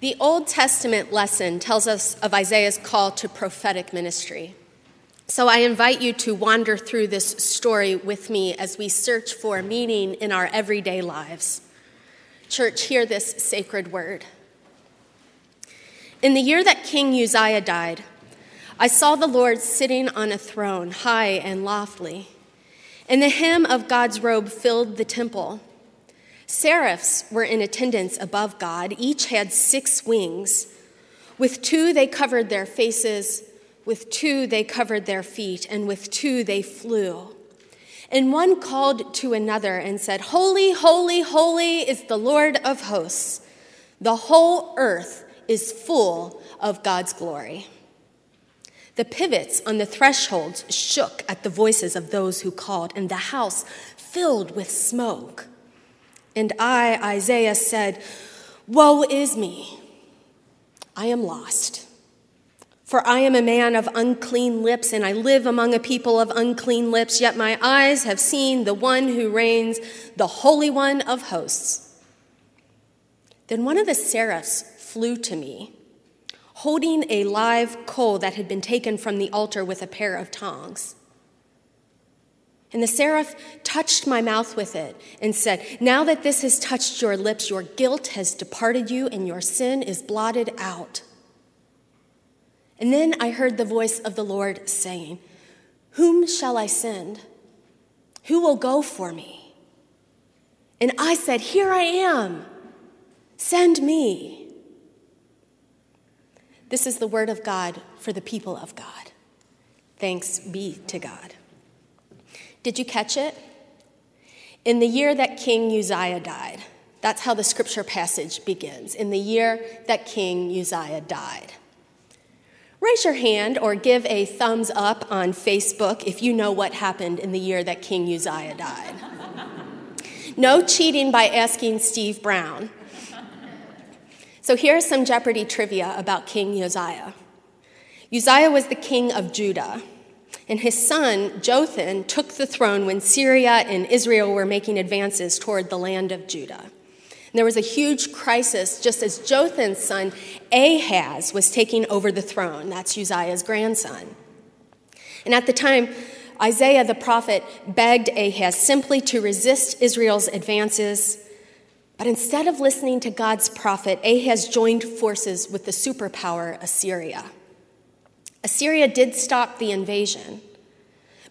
The Old Testament lesson tells us of Isaiah's call to prophetic ministry. So I invite you to wander through this story with me as we search for meaning in our everyday lives. Church, hear this sacred word. In the year that King Uzziah died, I saw the Lord sitting on a throne, high and lofty, and the hem of God's robe filled the temple. Seraphs were in attendance above God. Each had six wings. With two they covered their faces, with two they covered their feet, and with two they flew. And one called to another and said, Holy, holy, holy is the Lord of hosts. The whole earth is full of God's glory. The pivots on the thresholds shook at the voices of those who called, and the house filled with smoke. And I, Isaiah, said, Woe is me! I am lost. For I am a man of unclean lips, and I live among a people of unclean lips, yet my eyes have seen the one who reigns, the Holy One of hosts. Then one of the seraphs flew to me, holding a live coal that had been taken from the altar with a pair of tongs. And the seraph touched my mouth with it and said, Now that this has touched your lips, your guilt has departed you and your sin is blotted out. And then I heard the voice of the Lord saying, Whom shall I send? Who will go for me? And I said, Here I am. Send me. This is the word of God for the people of God. Thanks be to God. Did you catch it? In the year that King Uzziah died, that's how the scripture passage begins. In the year that King Uzziah died. Raise your hand or give a thumbs up on Facebook if you know what happened in the year that King Uzziah died. no cheating by asking Steve Brown. So here's some Jeopardy trivia about King Uzziah. Uzziah was the king of Judah and his son, Jotham, took the throne when Syria and Israel were making advances toward the land of Judah. And there was a huge crisis just as Jotham's son, Ahaz, was taking over the throne. That's Uzziah's grandson. And at the time, Isaiah the prophet begged Ahaz simply to resist Israel's advances. But instead of listening to God's prophet, Ahaz joined forces with the superpower Assyria. Assyria did stop the invasion.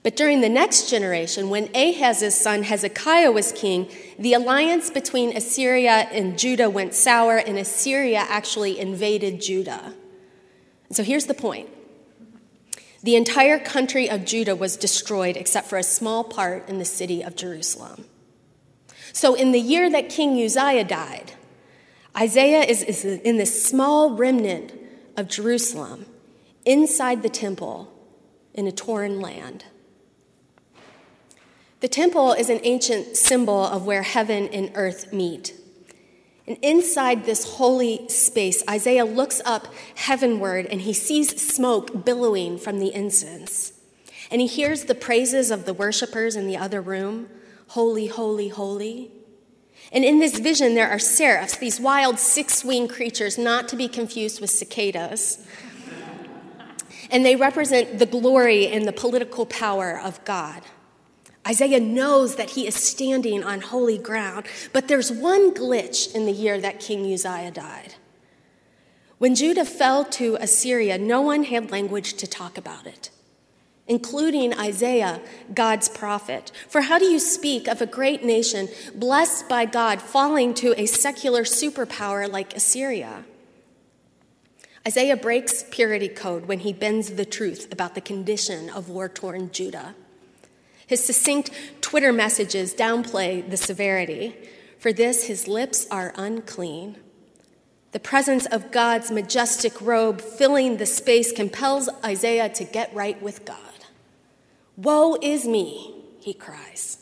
But during the next generation, when Ahaz's son Hezekiah was king, the alliance between Assyria and Judah went sour, and Assyria actually invaded Judah. So here's the point the entire country of Judah was destroyed except for a small part in the city of Jerusalem. So, in the year that King Uzziah died, Isaiah is, is in this small remnant of Jerusalem inside the temple in a torn land. The temple is an ancient symbol of where heaven and earth meet. And inside this holy space, Isaiah looks up heavenward and he sees smoke billowing from the incense. And he hears the praises of the worshipers in the other room Holy, holy, holy. And in this vision, there are seraphs, these wild six winged creatures, not to be confused with cicadas and they represent the glory and the political power of God. Isaiah knows that he is standing on holy ground, but there's one glitch in the year that King Uzziah died. When Judah fell to Assyria, no one had language to talk about it, including Isaiah, God's prophet. For how do you speak of a great nation blessed by God falling to a secular superpower like Assyria? Isaiah breaks purity code when he bends the truth about the condition of war torn Judah. His succinct Twitter messages downplay the severity. For this, his lips are unclean. The presence of God's majestic robe filling the space compels Isaiah to get right with God. Woe is me, he cries.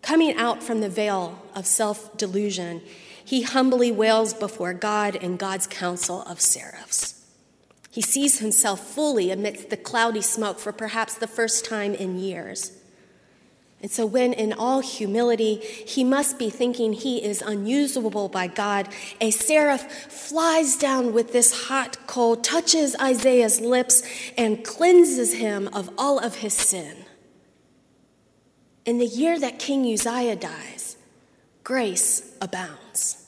Coming out from the veil of self delusion, he humbly wails before God and God's council of seraphs. He sees himself fully amidst the cloudy smoke for perhaps the first time in years. And so, when in all humility he must be thinking he is unusable by God, a seraph flies down with this hot coal, touches Isaiah's lips, and cleanses him of all of his sin. In the year that King Uzziah dies, grace abounds.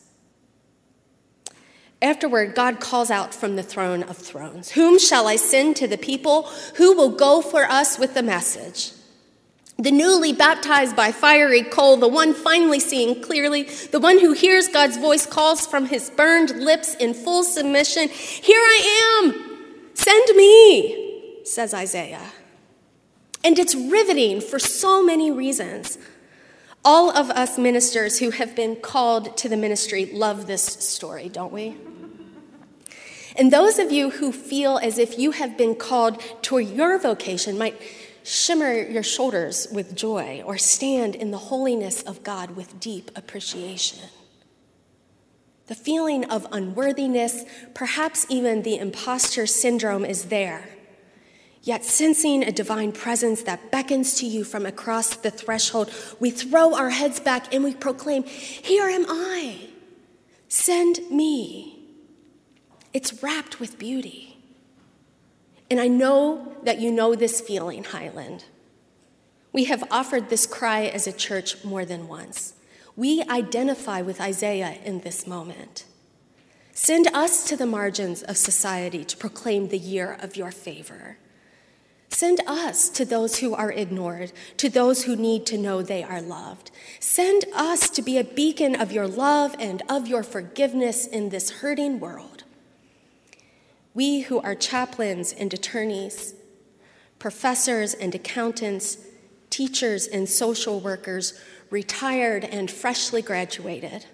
Afterward, God calls out from the throne of thrones Whom shall I send to the people? Who will go for us with the message? The newly baptized by fiery coal, the one finally seeing clearly, the one who hears God's voice calls from his burned lips in full submission Here I am, send me, says Isaiah. And it's riveting for so many reasons. All of us ministers who have been called to the ministry love this story, don't we? And those of you who feel as if you have been called to your vocation might shimmer your shoulders with joy or stand in the holiness of God with deep appreciation. The feeling of unworthiness, perhaps even the imposter syndrome, is there. Yet, sensing a divine presence that beckons to you from across the threshold, we throw our heads back and we proclaim, Here am I, send me. It's wrapped with beauty. And I know that you know this feeling, Highland. We have offered this cry as a church more than once. We identify with Isaiah in this moment. Send us to the margins of society to proclaim the year of your favor. Send us to those who are ignored, to those who need to know they are loved. Send us to be a beacon of your love and of your forgiveness in this hurting world. We who are chaplains and attorneys, professors and accountants, teachers and social workers, retired and freshly graduated.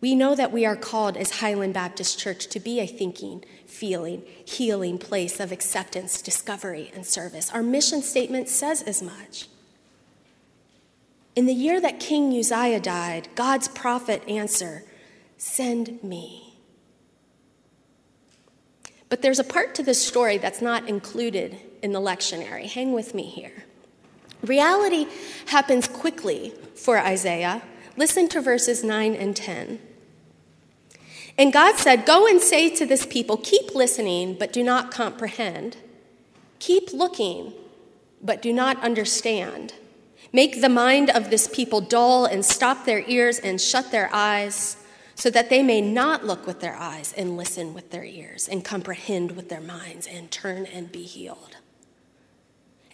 We know that we are called as Highland Baptist Church to be a thinking, feeling, healing place of acceptance, discovery, and service. Our mission statement says as much. In the year that King Uzziah died, God's prophet answered, Send me. But there's a part to this story that's not included in the lectionary. Hang with me here. Reality happens quickly for Isaiah. Listen to verses 9 and 10. And God said, Go and say to this people, keep listening, but do not comprehend. Keep looking, but do not understand. Make the mind of this people dull and stop their ears and shut their eyes so that they may not look with their eyes and listen with their ears and comprehend with their minds and turn and be healed.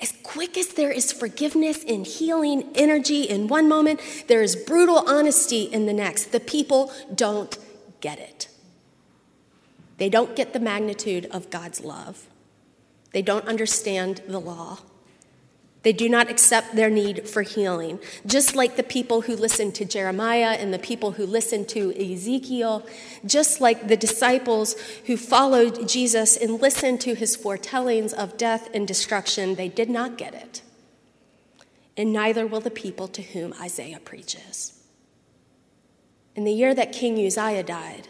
As quick as there is forgiveness and healing energy in one moment, there is brutal honesty in the next. The people don't get it. They don't get the magnitude of God's love. They don't understand the law. They do not accept their need for healing. Just like the people who listened to Jeremiah and the people who listened to Ezekiel, just like the disciples who followed Jesus and listened to his foretellings of death and destruction, they did not get it. And neither will the people to whom Isaiah preaches. In the year that King Uzziah died,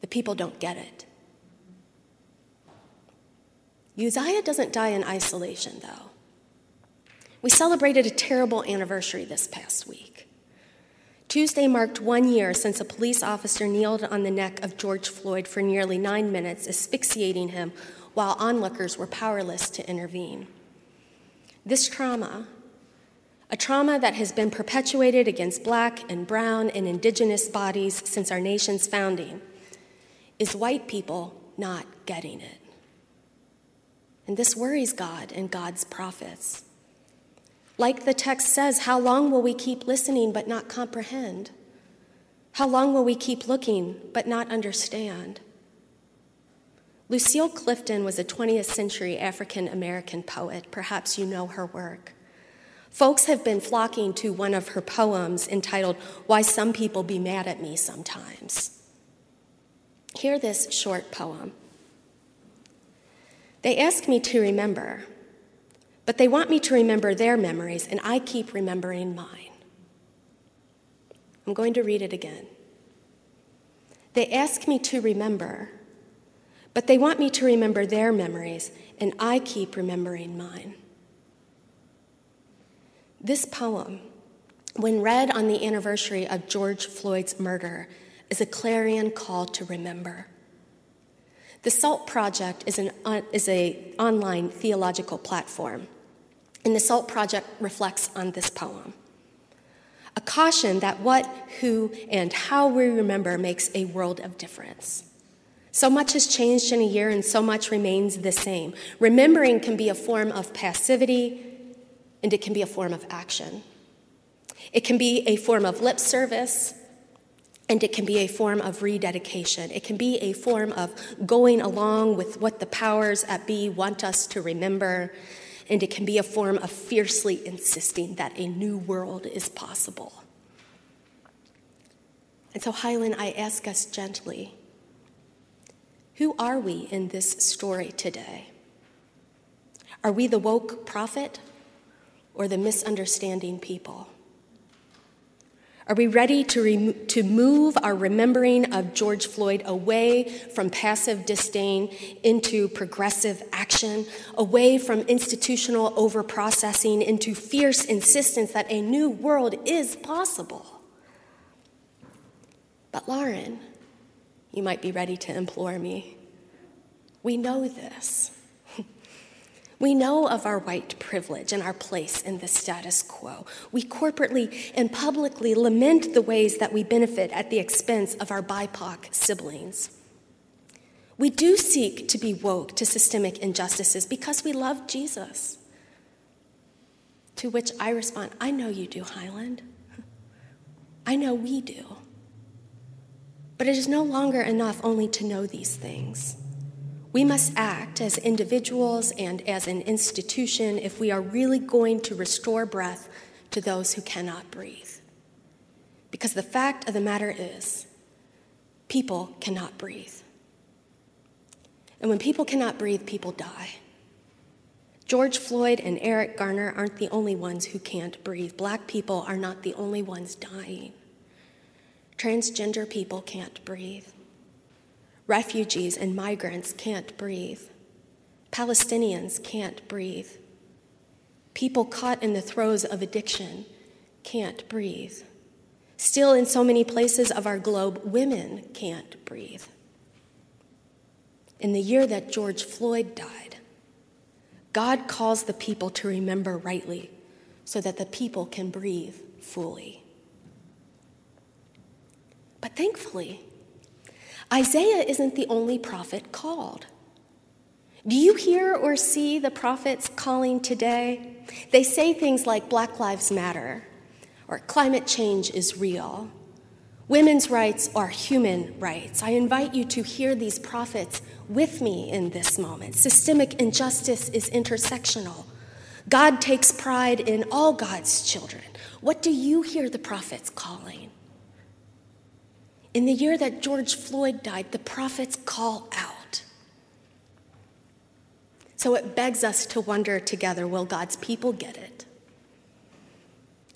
the people don't get it. Uzziah doesn't die in isolation, though. We celebrated a terrible anniversary this past week. Tuesday marked one year since a police officer kneeled on the neck of George Floyd for nearly nine minutes, asphyxiating him while onlookers were powerless to intervene. This trauma, a trauma that has been perpetuated against black and brown and indigenous bodies since our nation's founding, is white people not getting it. And this worries God and God's prophets. Like the text says, how long will we keep listening but not comprehend? How long will we keep looking but not understand? Lucille Clifton was a 20th century African American poet. Perhaps you know her work. Folks have been flocking to one of her poems entitled Why Some People Be Mad at Me Sometimes. Hear this short poem. They ask me to remember but they want me to remember their memories, and I keep remembering mine. I'm going to read it again. They ask me to remember, but they want me to remember their memories, and I keep remembering mine. This poem, when read on the anniversary of George Floyd's murder, is a clarion call to remember. The SALT Project is an is a online theological platform, and the SALT Project reflects on this poem. A caution that what, who, and how we remember makes a world of difference. So much has changed in a year, and so much remains the same. Remembering can be a form of passivity, and it can be a form of action. It can be a form of lip service, and it can be a form of rededication. It can be a form of going along with what the powers at be want us to remember. And it can be a form of fiercely insisting that a new world is possible. And so, Highland, I ask us gently who are we in this story today? Are we the woke prophet or the misunderstanding people? Are we ready to, rem- to move our remembering of George Floyd away from passive disdain into progressive action, away from institutional overprocessing into fierce insistence that a new world is possible? But, Lauren, you might be ready to implore me. We know this. We know of our white privilege and our place in the status quo. We corporately and publicly lament the ways that we benefit at the expense of our BIPOC siblings. We do seek to be woke to systemic injustices because we love Jesus. To which I respond, I know you do, Highland. I know we do. But it is no longer enough only to know these things. We must act as individuals and as an institution if we are really going to restore breath to those who cannot breathe. Because the fact of the matter is, people cannot breathe. And when people cannot breathe, people die. George Floyd and Eric Garner aren't the only ones who can't breathe. Black people are not the only ones dying. Transgender people can't breathe. Refugees and migrants can't breathe. Palestinians can't breathe. People caught in the throes of addiction can't breathe. Still, in so many places of our globe, women can't breathe. In the year that George Floyd died, God calls the people to remember rightly so that the people can breathe fully. But thankfully, Isaiah isn't the only prophet called. Do you hear or see the prophets calling today? They say things like Black Lives Matter or climate change is real. Women's rights are human rights. I invite you to hear these prophets with me in this moment. Systemic injustice is intersectional. God takes pride in all God's children. What do you hear the prophets calling? In the year that George Floyd died, the prophets call out. So it begs us to wonder together will God's people get it?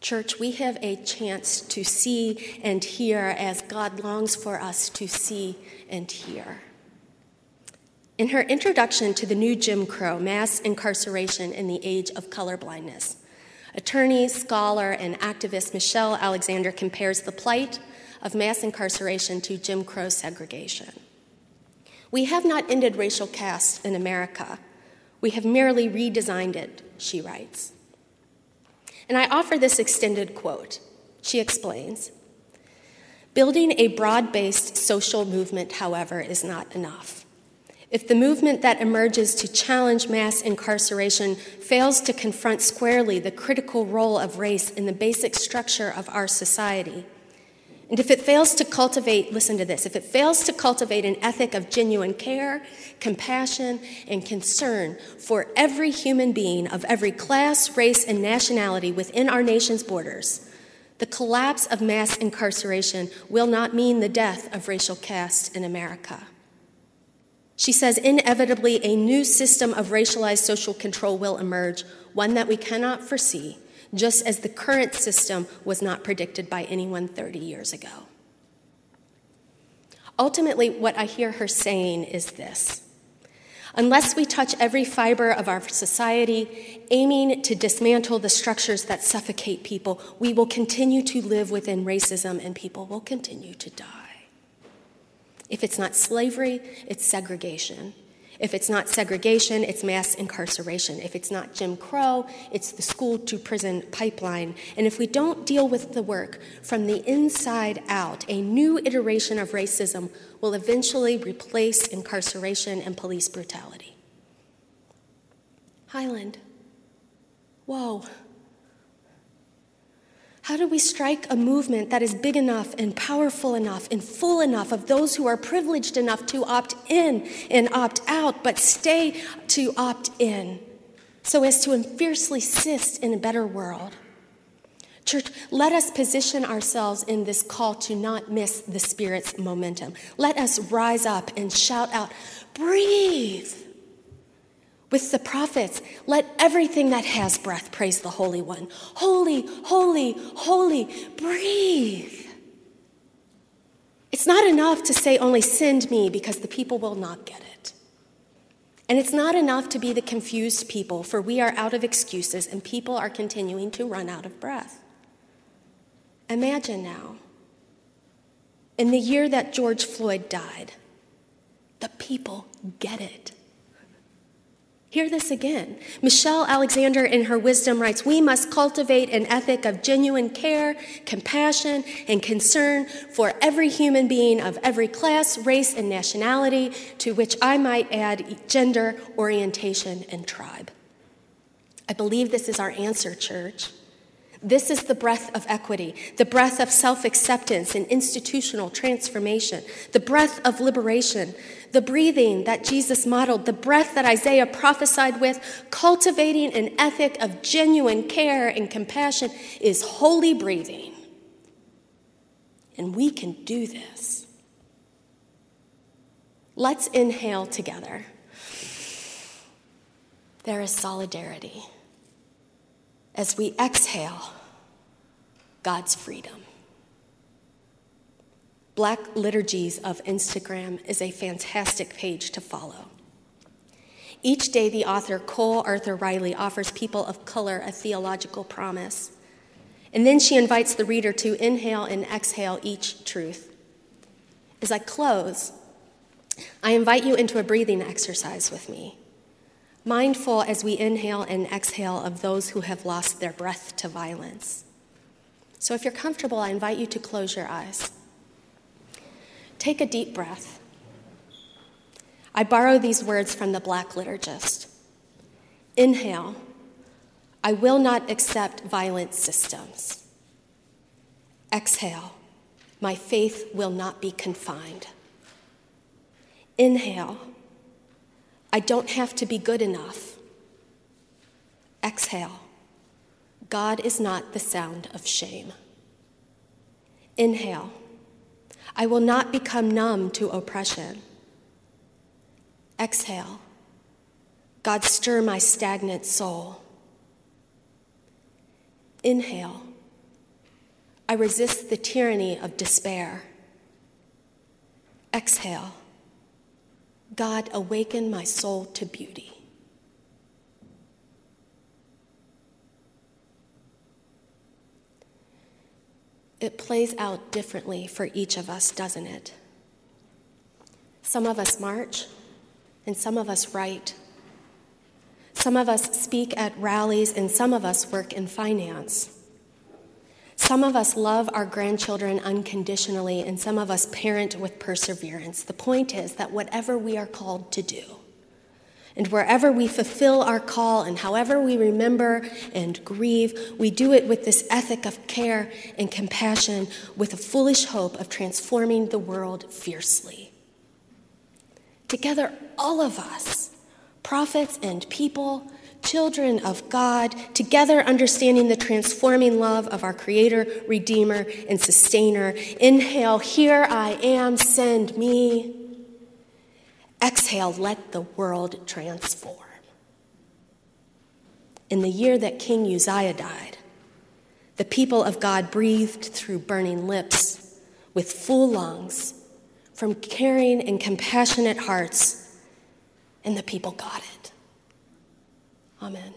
Church, we have a chance to see and hear as God longs for us to see and hear. In her introduction to the new Jim Crow, Mass Incarceration in the Age of Colorblindness, attorney, scholar, and activist Michelle Alexander compares the plight of mass incarceration to Jim Crow segregation. We have not ended racial caste in America. We have merely redesigned it, she writes. And I offer this extended quote. She explains Building a broad based social movement, however, is not enough. If the movement that emerges to challenge mass incarceration fails to confront squarely the critical role of race in the basic structure of our society, and if it fails to cultivate, listen to this, if it fails to cultivate an ethic of genuine care, compassion, and concern for every human being of every class, race, and nationality within our nation's borders, the collapse of mass incarceration will not mean the death of racial caste in America. She says inevitably a new system of racialized social control will emerge, one that we cannot foresee just as the current system was not predicted by anyone 30 years ago. Ultimately, what I hear her saying is this Unless we touch every fiber of our society, aiming to dismantle the structures that suffocate people, we will continue to live within racism and people will continue to die. If it's not slavery, it's segregation. If it's not segregation, it's mass incarceration. If it's not Jim Crow, it's the school to prison pipeline. And if we don't deal with the work from the inside out, a new iteration of racism will eventually replace incarceration and police brutality. Highland. Whoa. How do we strike a movement that is big enough and powerful enough and full enough of those who are privileged enough to opt in and opt out, but stay to opt in so as to fiercely assist in a better world? Church, let us position ourselves in this call to not miss the Spirit's momentum. Let us rise up and shout out, breathe. With the prophets, let everything that has breath praise the Holy One. Holy, holy, holy, breathe. It's not enough to say only send me because the people will not get it. And it's not enough to be the confused people, for we are out of excuses and people are continuing to run out of breath. Imagine now, in the year that George Floyd died, the people get it. Hear this again. Michelle Alexander, in her wisdom, writes We must cultivate an ethic of genuine care, compassion, and concern for every human being of every class, race, and nationality, to which I might add gender, orientation, and tribe. I believe this is our answer, church. This is the breath of equity, the breath of self acceptance and institutional transformation, the breath of liberation, the breathing that Jesus modeled, the breath that Isaiah prophesied with, cultivating an ethic of genuine care and compassion is holy breathing. And we can do this. Let's inhale together. There is solidarity. As we exhale, God's freedom. Black Liturgies of Instagram is a fantastic page to follow. Each day, the author Cole Arthur Riley offers people of color a theological promise. And then she invites the reader to inhale and exhale each truth. As I close, I invite you into a breathing exercise with me, mindful as we inhale and exhale of those who have lost their breath to violence. So if you're comfortable, I invite you to close your eyes. Take a deep breath. I borrow these words from the Black liturgist. Inhale, I will not accept violent systems. Exhale, my faith will not be confined. Inhale, I don't have to be good enough. Exhale, God is not the sound of shame. Inhale, I will not become numb to oppression. Exhale. God, stir my stagnant soul. Inhale. I resist the tyranny of despair. Exhale. God, awaken my soul to beauty. It plays out differently for each of us, doesn't it? Some of us march, and some of us write. Some of us speak at rallies, and some of us work in finance. Some of us love our grandchildren unconditionally, and some of us parent with perseverance. The point is that whatever we are called to do, and wherever we fulfill our call and however we remember and grieve, we do it with this ethic of care and compassion, with a foolish hope of transforming the world fiercely. Together, all of us, prophets and people, children of God, together understanding the transforming love of our Creator, Redeemer, and Sustainer. Inhale, here I am, send me. Exhale, let the world transform. In the year that King Uzziah died, the people of God breathed through burning lips with full lungs from caring and compassionate hearts and the people got it. Amen.